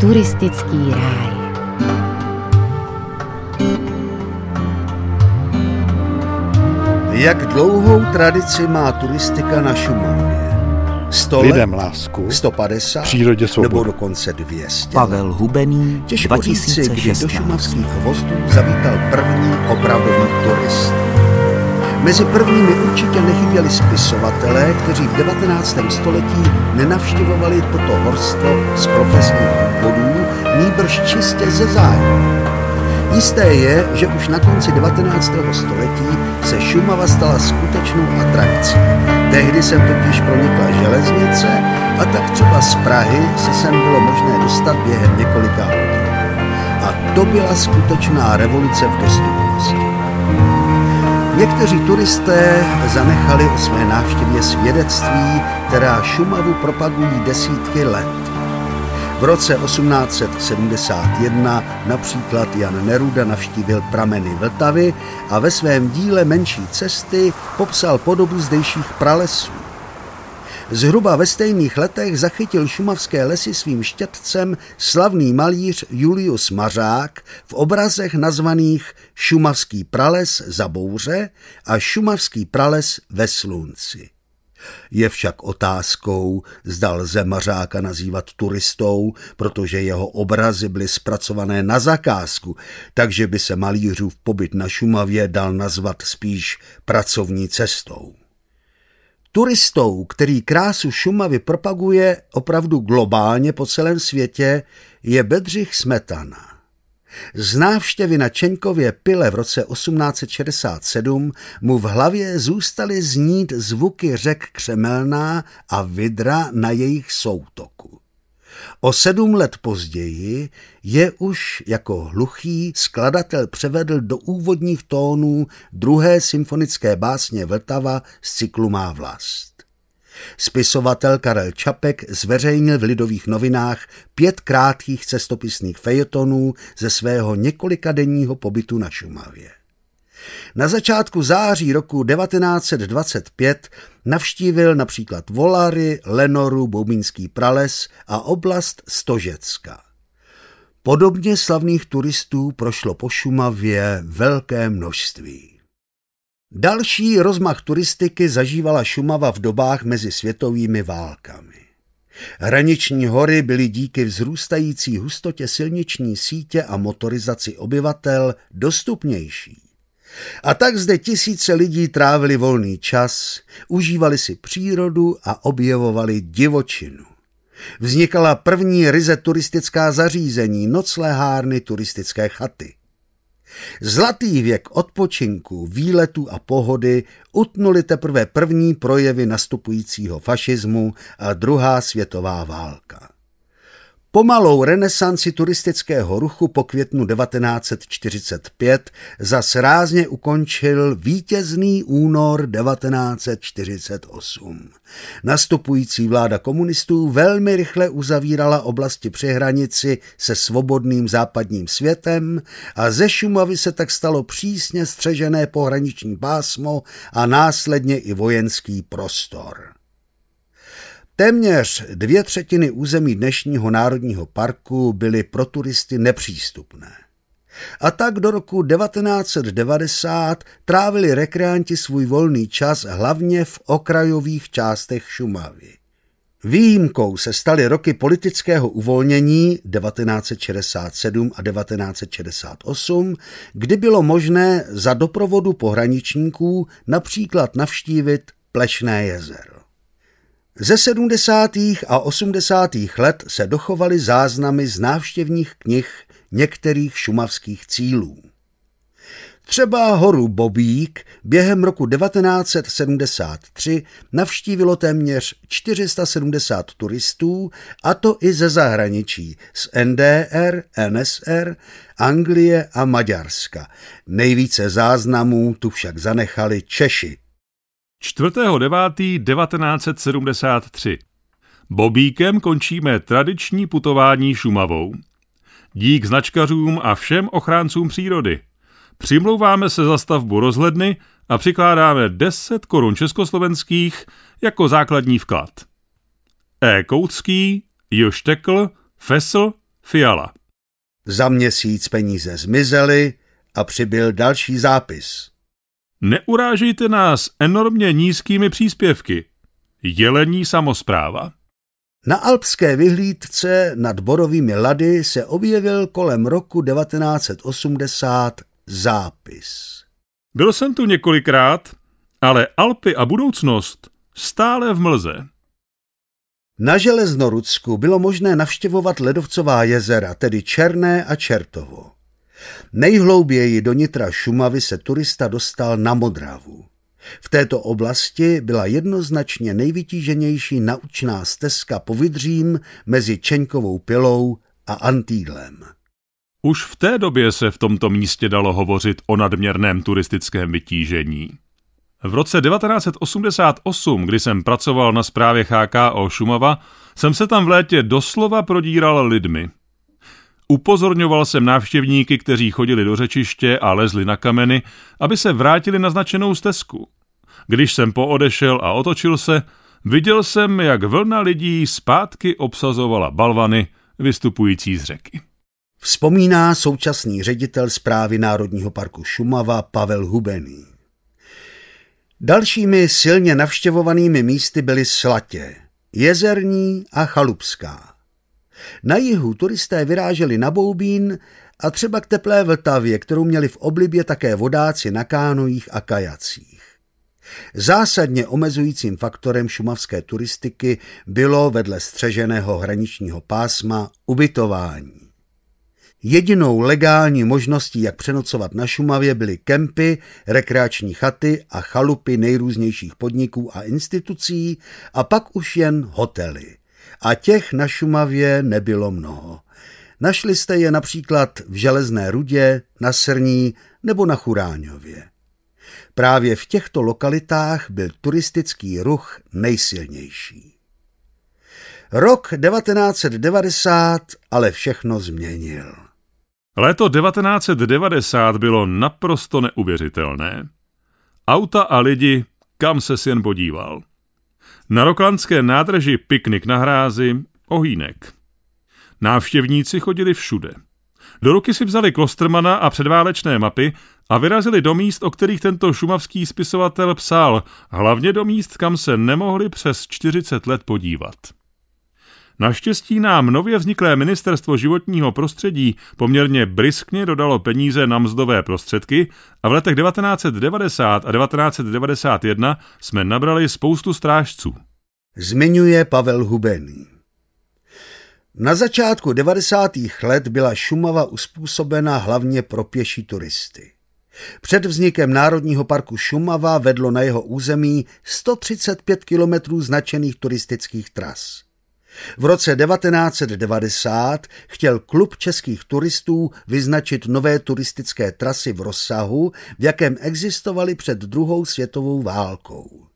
Turistický ráj. Jak dlouhou tradici má turistika na Šumavě? 100 let, Lidem lásku, 150 přírodě svobodu. nebo dokonce 200 Pavel Hubený, Těžko říci, kdy do 2016. šumavských hvozdů zavítal první opravdový turist. Mezi prvními určitě nechyběli spisovatelé, kteří v 19. století nenavštěvovali toto horstvo z profesních důvodů, nýbrž čistě ze zájmu. Jisté je, že už na konci 19. století se Šumava stala skutečnou atrakcí. Tehdy sem totiž pronikla železnice a tak třeba z Prahy se sem bylo možné dostat během několika hodin. A to byla skutečná revoluce v dostupnosti. Někteří turisté zanechali o své návštěvě svědectví, která Šumavu propagují desítky let. V roce 1871 například Jan Neruda navštívil prameny Vltavy a ve svém díle Menší cesty popsal podobu zdejších pralesů. Zhruba ve stejných letech zachytil šumavské lesy svým štětcem slavný malíř Julius Mařák v obrazech nazvaných Šumavský prales za bouře a Šumavský prales ve slunci. Je však otázkou, zda lze Mařáka nazývat turistou, protože jeho obrazy byly zpracované na zakázku, takže by se malířův pobyt na Šumavě dal nazvat spíš pracovní cestou. Turistou, který krásu Šumavy propaguje opravdu globálně po celém světě, je Bedřich Smetana. Z návštěvy na Čeňkově pile v roce 1867 mu v hlavě zůstaly znít zvuky řek Křemelná a Vidra na jejich soutoku. O sedm let později je už jako hluchý skladatel převedl do úvodních tónů druhé symfonické básně Vltava z cyklu Má vlast. Spisovatel Karel Čapek zveřejnil v Lidových novinách pět krátkých cestopisných fejetonů ze svého několikadenního pobytu na Šumavě. Na začátku září roku 1925 navštívil například Volary, Lenoru, Boubínský prales a oblast Stožecka. Podobně slavných turistů prošlo po Šumavě velké množství. Další rozmach turistiky zažívala Šumava v dobách mezi světovými válkami. Hraniční hory byly díky vzrůstající hustotě silniční sítě a motorizaci obyvatel dostupnější. A tak zde tisíce lidí trávili volný čas, užívali si přírodu a objevovali divočinu. Vznikala první ryze turistická zařízení, noclehárny, turistické chaty. Zlatý věk odpočinku, výletu a pohody utnuli teprve první projevy nastupujícího fašismu a druhá světová válka. Pomalou renesanci turistického ruchu po květnu 1945 zas rázně ukončil vítězný únor 1948. Nastupující vláda komunistů velmi rychle uzavírala oblasti při hranici se svobodným západním světem a ze Šumavy se tak stalo přísně střežené pohraniční pásmo a následně i vojenský prostor. Téměř dvě třetiny území dnešního národního parku byly pro turisty nepřístupné. A tak do roku 1990 trávili rekreanti svůj volný čas hlavně v okrajových částech Šumavy. Výjimkou se staly roky politického uvolnění 1967 a 1968, kdy bylo možné za doprovodu pohraničníků například navštívit Plešné jezero. Ze 70. a 80. let se dochovaly záznamy z návštěvních knih některých šumavských cílů. Třeba horu Bobík během roku 1973 navštívilo téměř 470 turistů, a to i ze zahraničí, z NDR, NSR, Anglie a Maďarska. Nejvíce záznamů tu však zanechali Češi. 4.9.1973. Bobíkem končíme tradiční putování Šumavou. Dík značkařům a všem ochráncům přírody. Přimlouváme se za stavbu rozhledny a přikládáme 10 korun československých jako základní vklad. E. Koutský, Joštekl, Fesl Fiala. Za měsíc peníze zmizely a přibyl další zápis. Neurážejte nás enormně nízkými příspěvky. Jelení samozpráva. Na alpské vyhlídce nad borovými lady se objevil kolem roku 1980 zápis. Byl jsem tu několikrát, ale Alpy a budoucnost stále v mlze. Na Železnorudsku bylo možné navštěvovat ledovcová jezera, tedy Černé a Čertovo. Nejhlouběji do nitra Šumavy se turista dostal na Modravu. V této oblasti byla jednoznačně nejvytíženější naučná stezka po Vydřím mezi Čeňkovou pilou a Antýlem. Už v té době se v tomto místě dalo hovořit o nadměrném turistickém vytížení. V roce 1988, kdy jsem pracoval na zprávě HKO Šumava, jsem se tam v létě doslova prodíral lidmi. Upozorňoval jsem návštěvníky, kteří chodili do řečiště a lezli na kameny, aby se vrátili na značenou stezku. Když jsem poodešel a otočil se, viděl jsem, jak vlna lidí zpátky obsazovala balvany vystupující z řeky. Vzpomíná současný ředitel zprávy Národního parku Šumava Pavel Hubený. Dalšími silně navštěvovanými místy byly Slatě, Jezerní a Chalupská. Na jihu turisté vyráželi na Boubín a třeba k teplé Vltavě, kterou měli v oblibě také vodáci na kánojích a kajacích. Zásadně omezujícím faktorem šumavské turistiky bylo vedle střeženého hraničního pásma ubytování. Jedinou legální možností, jak přenocovat na Šumavě, byly kempy, rekreační chaty a chalupy nejrůznějších podniků a institucí a pak už jen hotely. A těch na Šumavě nebylo mnoho. Našli jste je například v Železné rudě, na Srní nebo na Churáňově. Právě v těchto lokalitách byl turistický ruch nejsilnější. Rok 1990 ale všechno změnil. Léto 1990 bylo naprosto neuvěřitelné. Auta a lidi, kam se jen podíval. Na Roklandské nádrži piknik na hrázi, ohýnek. Návštěvníci chodili všude. Do ruky si vzali Klostermana a předválečné mapy a vyrazili do míst, o kterých tento šumavský spisovatel psal, hlavně do míst, kam se nemohli přes 40 let podívat. Naštěstí nám nově vzniklé ministerstvo životního prostředí poměrně briskně dodalo peníze na mzdové prostředky a v letech 1990 a 1991 jsme nabrali spoustu strážců. Zmiňuje Pavel Hubený. Na začátku 90. let byla Šumava uspůsobena hlavně pro pěší turisty. Před vznikem Národního parku Šumava vedlo na jeho území 135 kilometrů značených turistických tras. V roce 1990 chtěl klub českých turistů vyznačit nové turistické trasy v rozsahu, v jakém existovaly před druhou světovou válkou.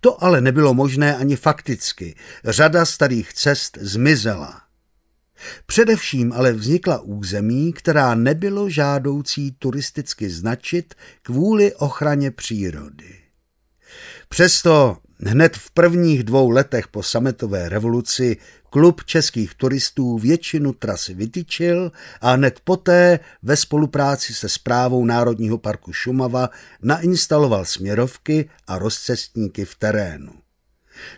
To ale nebylo možné ani fakticky. Řada starých cest zmizela. Především ale vznikla území, která nebylo žádoucí turisticky značit kvůli ochraně přírody. Přesto Hned v prvních dvou letech po sametové revoluci klub českých turistů většinu trasy vytyčil a hned poté ve spolupráci se správou Národního parku Šumava nainstaloval směrovky a rozcestníky v terénu.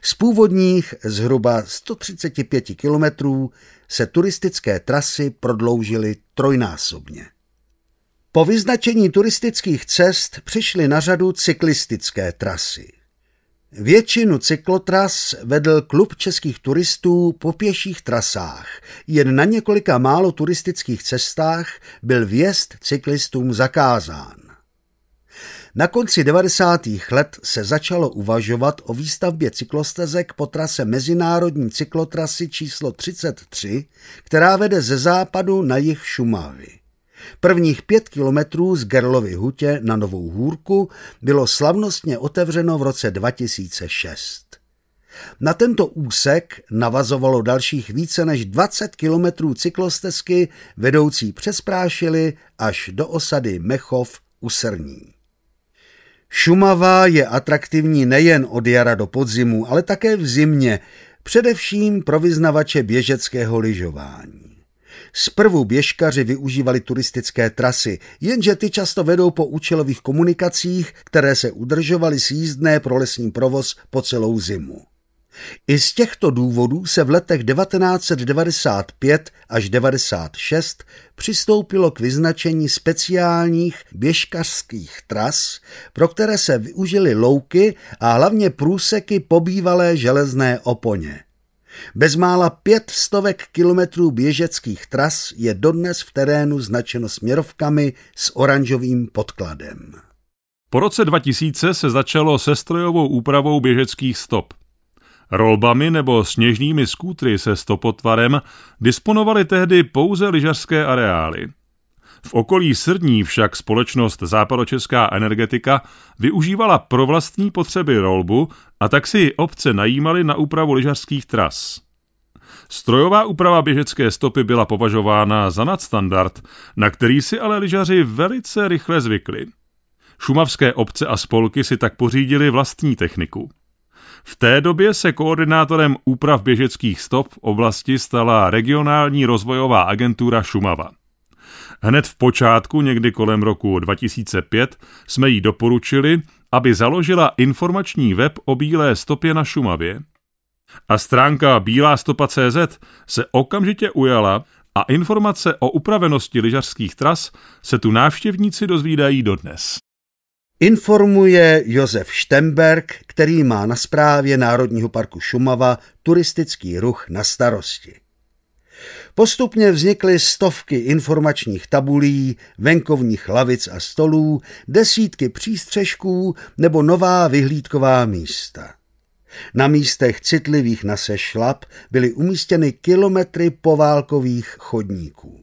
Z původních zhruba 135 kilometrů se turistické trasy prodloužily trojnásobně. Po vyznačení turistických cest přišly na řadu cyklistické trasy. Většinu cyklotras vedl klub českých turistů po pěších trasách. Jen na několika málo turistických cestách byl vjezd cyklistům zakázán. Na konci 90. let se začalo uvažovat o výstavbě cyklostezek po trase Mezinárodní cyklotrasy číslo 33, která vede ze západu na jih Šumavy. Prvních pět kilometrů z Gerlovy hutě na Novou hůrku bylo slavnostně otevřeno v roce 2006. Na tento úsek navazovalo dalších více než 20 kilometrů cyklostezky vedoucí přes Prášily až do osady Mechov u Srní. Šumava je atraktivní nejen od jara do podzimu, ale také v zimě, především pro vyznavače běžeckého lyžování. Zprvu běžkaři využívali turistické trasy, jenže ty často vedou po účelových komunikacích, které se udržovaly s jízdné pro lesní provoz po celou zimu. I z těchto důvodů se v letech 1995 až 96 přistoupilo k vyznačení speciálních běžkařských tras, pro které se využily louky a hlavně průseky pobývalé železné oponě. Bezmála pět stovek kilometrů běžeckých tras je dodnes v terénu značeno směrovkami s oranžovým podkladem. Po roce 2000 se začalo se strojovou úpravou běžeckých stop. Rolbami nebo sněžnými skútry se stopotvarem disponovaly tehdy pouze lyžařské areály. V okolí Srdní však společnost Západočeská energetika využívala pro vlastní potřeby rolbu a tak si obce najímaly na úpravu lyžařských tras. Strojová úprava běžecké stopy byla považována za nadstandard, na který si ale lyžaři velice rychle zvykli. Šumavské obce a spolky si tak pořídili vlastní techniku. V té době se koordinátorem úprav běžeckých stop v oblasti stala regionální rozvojová agentura Šumava. Hned v počátku, někdy kolem roku 2005, jsme jí doporučili, aby založila informační web o bílé stopě na Šumavě. A stránka Bílá stopa.cz se okamžitě ujala a informace o upravenosti lyžařských tras se tu návštěvníci dozvídají dodnes. Informuje Josef Štemberg, který má na správě Národního parku Šumava turistický ruch na starosti. Postupně vznikly stovky informačních tabulí, venkovních lavic a stolů, desítky přístřežků nebo nová vyhlídková místa. Na místech citlivých na sešlap byly umístěny kilometry poválkových chodníků.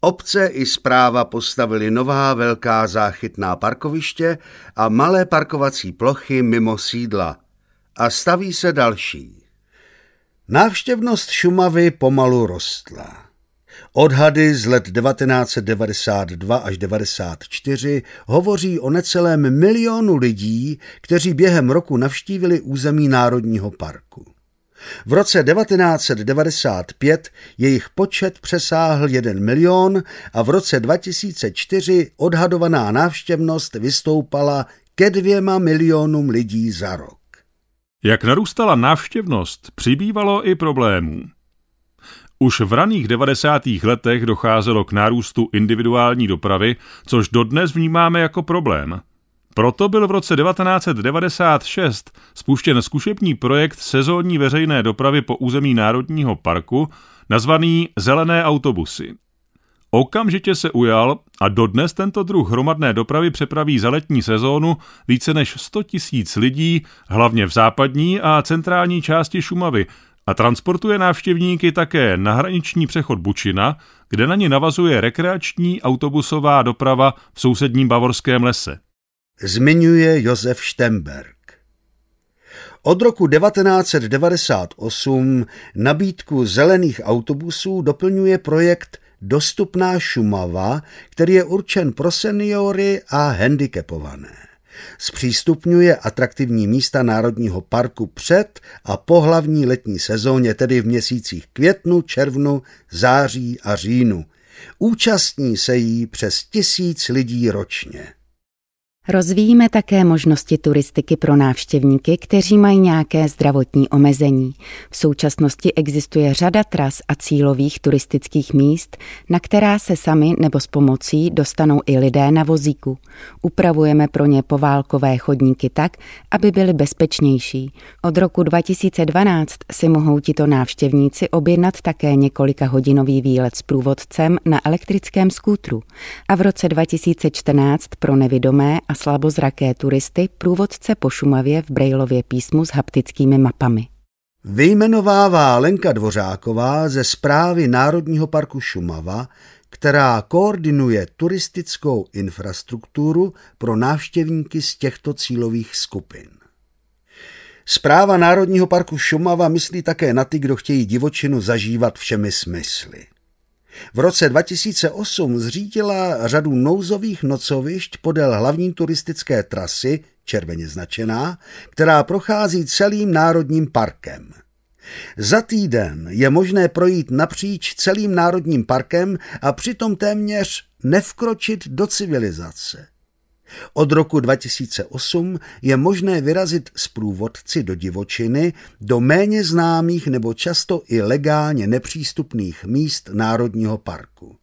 Obce i zpráva postavili nová velká záchytná parkoviště a malé parkovací plochy mimo sídla. A staví se další. Návštěvnost Šumavy pomalu rostla. Odhady z let 1992 až 1994 hovoří o necelém milionu lidí, kteří během roku navštívili území Národního parku. V roce 1995 jejich počet přesáhl 1 milion a v roce 2004 odhadovaná návštěvnost vystoupala ke dvěma milionům lidí za rok. Jak narůstala návštěvnost, přibývalo i problémů. Už v raných 90. letech docházelo k nárůstu individuální dopravy, což dodnes vnímáme jako problém. Proto byl v roce 1996 spuštěn zkušební projekt sezónní veřejné dopravy po území Národního parku, nazvaný Zelené autobusy. Okamžitě se ujal a dodnes tento druh hromadné dopravy přepraví za letní sezónu více než 100 tisíc lidí, hlavně v západní a centrální části Šumavy, a transportuje návštěvníky také na hraniční přechod Bučina, kde na ní navazuje rekreační autobusová doprava v sousedním bavorském lese. Zmiňuje Josef Štemberg. Od roku 1998 nabídku zelených autobusů doplňuje projekt Dostupná Šumava, který je určen pro seniory a handicapované. Zpřístupňuje atraktivní místa Národního parku před a po hlavní letní sezóně, tedy v měsících květnu, červnu, září a říjnu. Účastní se jí přes tisíc lidí ročně. Rozvíjíme také možnosti turistiky pro návštěvníky, kteří mají nějaké zdravotní omezení. V současnosti existuje řada tras a cílových turistických míst, na která se sami nebo s pomocí dostanou i lidé na vozíku. Upravujeme pro ně poválkové chodníky tak, aby byly bezpečnější. Od roku 2012 si mohou tito návštěvníci objednat také několika hodinový výlet s průvodcem na elektrickém skútru. A v roce 2014 pro nevidomé a slabozraké turisty průvodce po Šumavě v Brejlově písmu s haptickými mapami. Vyjmenovává Lenka Dvořáková ze zprávy Národního parku Šumava, která koordinuje turistickou infrastrukturu pro návštěvníky z těchto cílových skupin. Zpráva Národního parku Šumava myslí také na ty, kdo chtějí divočinu zažívat všemi smysly. V roce 2008 zřídila řadu nouzových nocovišť podél hlavní turistické trasy, červeně značená, která prochází celým národním parkem. Za týden je možné projít napříč celým národním parkem a přitom téměř nevkročit do civilizace. Od roku 2008 je možné vyrazit s průvodci do divočiny, do méně známých nebo často i legálně nepřístupných míst Národního parku.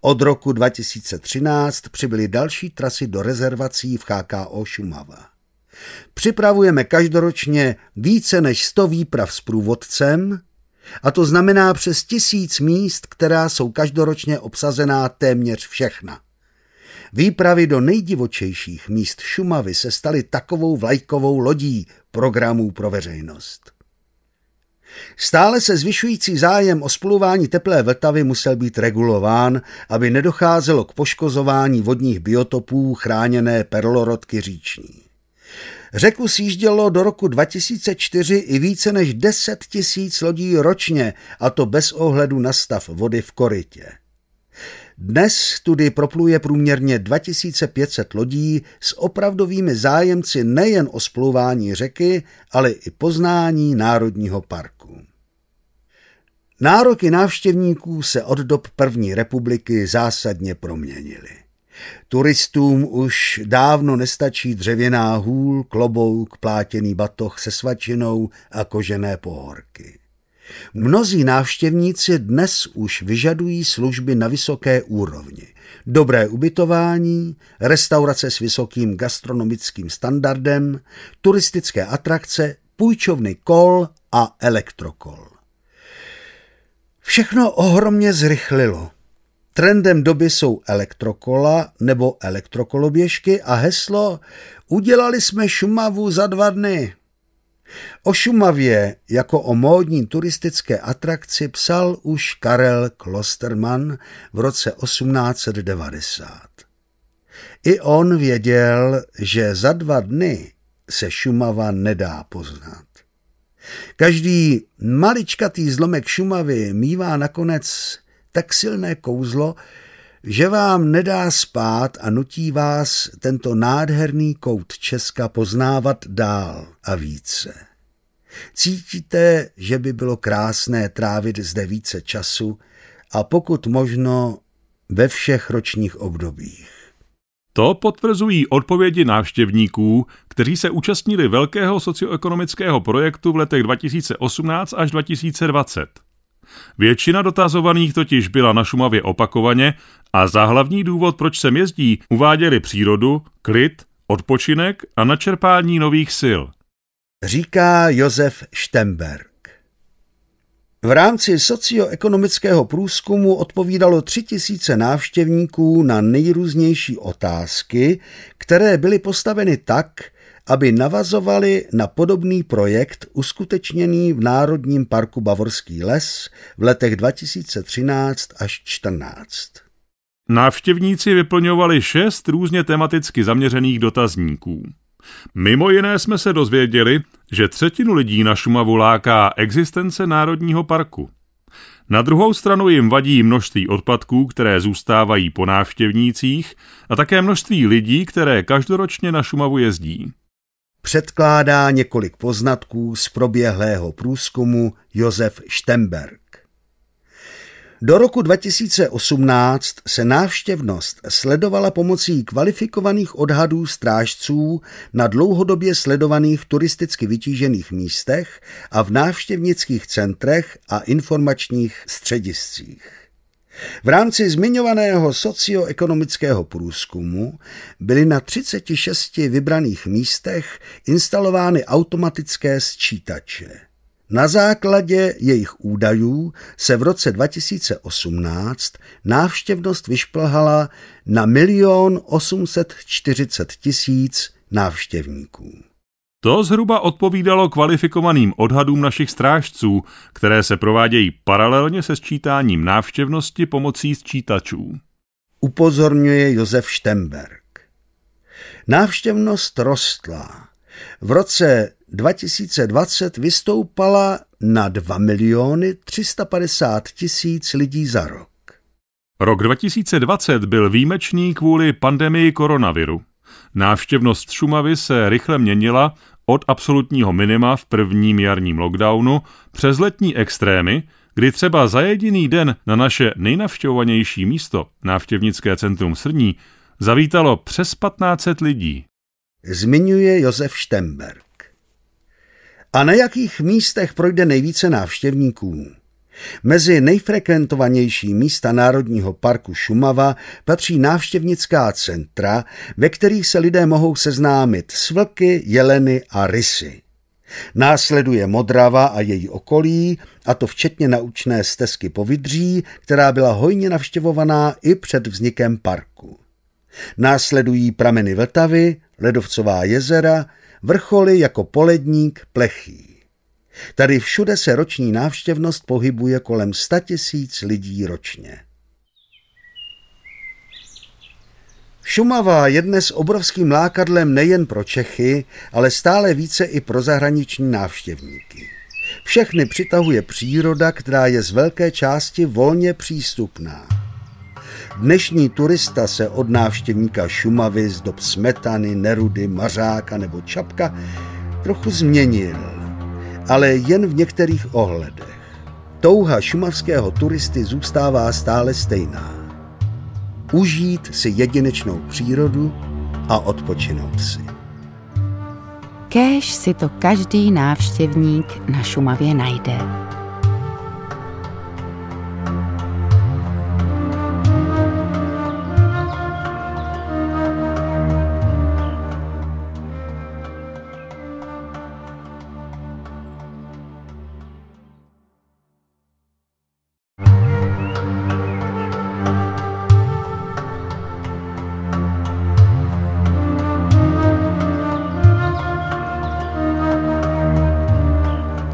Od roku 2013 přibyly další trasy do rezervací v HKO Šumava. Připravujeme každoročně více než 100 výprav s průvodcem, a to znamená přes tisíc míst, která jsou každoročně obsazená téměř všechna. Výpravy do nejdivočejších míst Šumavy se staly takovou vlajkovou lodí programů pro veřejnost. Stále se zvyšující zájem o spluvání teplé Vltavy musel být regulován, aby nedocházelo k poškozování vodních biotopů chráněné perlorodky říční. Řeku sjíždělo do roku 2004 i více než 10 tisíc lodí ročně, a to bez ohledu na stav vody v korytě. Dnes tudy propluje průměrně 2500 lodí s opravdovými zájemci nejen o splouvání řeky, ale i poznání Národního parku. Nároky návštěvníků se od dob první republiky zásadně proměnily. Turistům už dávno nestačí dřevěná hůl, klobouk, plátěný batoh se svačinou a kožené pohorky. Mnozí návštěvníci dnes už vyžadují služby na vysoké úrovni. Dobré ubytování, restaurace s vysokým gastronomickým standardem, turistické atrakce, půjčovny kol a elektrokol. Všechno ohromně zrychlilo. Trendem doby jsou elektrokola nebo elektrokoloběžky a heslo Udělali jsme Šumavu za dva dny. O Šumavě jako o módní turistické atrakci psal už Karel Klosterman v roce 1890. I on věděl, že za dva dny se Šumava nedá poznat. Každý maličkatý zlomek Šumavy mívá nakonec tak silné kouzlo, že vám nedá spát a nutí vás tento nádherný kout Česka poznávat dál a více. Cítíte, že by bylo krásné trávit zde více času a pokud možno ve všech ročních obdobích. To potvrzují odpovědi návštěvníků, kteří se účastnili velkého socioekonomického projektu v letech 2018 až 2020. Většina dotazovaných totiž byla na Šumavě opakovaně a za hlavní důvod, proč sem jezdí, uváděli přírodu, klid, odpočinek a načerpání nových sil. Říká Josef Štemberg. V rámci socioekonomického průzkumu odpovídalo tři tisíce návštěvníků na nejrůznější otázky, které byly postaveny tak, aby navazovali na podobný projekt uskutečněný v Národním parku Bavorský les v letech 2013 až 2014. Návštěvníci vyplňovali šest různě tematicky zaměřených dotazníků. Mimo jiné jsme se dozvěděli, že třetinu lidí na Šumavu láká existence Národního parku. Na druhou stranu jim vadí množství odpadků, které zůstávají po návštěvnících a také množství lidí, které každoročně na Šumavu jezdí. Předkládá několik poznatků z proběhlého průzkumu Josef Štemberg. Do roku 2018 se návštěvnost sledovala pomocí kvalifikovaných odhadů strážců na dlouhodobě sledovaných turisticky vytížených místech a v návštěvnických centrech a informačních střediscích. V rámci zmiňovaného socioekonomického průzkumu byly na 36 vybraných místech instalovány automatické sčítače. Na základě jejich údajů se v roce 2018 návštěvnost vyšplhala na milion 840 tisíc návštěvníků. To zhruba odpovídalo kvalifikovaným odhadům našich strážců, které se provádějí paralelně se sčítáním návštěvnosti pomocí sčítačů. Upozorňuje Josef Štemberg. Návštěvnost rostla. V roce 2020 vystoupala na 2 miliony 350 tisíc lidí za rok. Rok 2020 byl výjimečný kvůli pandemii koronaviru. Návštěvnost Šumavy se rychle měnila od absolutního minima v prvním jarním lockdownu přes letní extrémy, kdy třeba za jediný den na naše nejnavštěvovanější místo, návštěvnické centrum Srní, zavítalo přes 1500 lidí. Zmiňuje Josef Štemberg. A na jakých místech projde nejvíce návštěvníků? Mezi nejfrekventovanější místa Národního parku Šumava patří návštěvnická centra, ve kterých se lidé mohou seznámit s vlky, jeleny a rysy. Následuje Modrava a její okolí, a to včetně naučné stezky po Vidří, která byla hojně navštěvovaná i před vznikem parku. Následují prameny Vltavy, ledovcová jezera, vrcholy jako poledník, plechý. Tady všude se roční návštěvnost pohybuje kolem 100 tisíc lidí ročně. Šumava je dnes obrovským lákadlem nejen pro Čechy, ale stále více i pro zahraniční návštěvníky. Všechny přitahuje příroda, která je z velké části volně přístupná. Dnešní turista se od návštěvníka Šumavy z dob Smetany, Nerudy, Mařáka nebo Čapka trochu změnil ale jen v některých ohledech. Touha šumavského turisty zůstává stále stejná. Užít si jedinečnou přírodu a odpočinout si. Kéž si to každý návštěvník na Šumavě najde.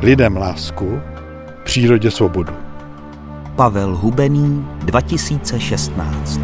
Lidem lásku, přírodě svobodu. Pavel Hubený 2016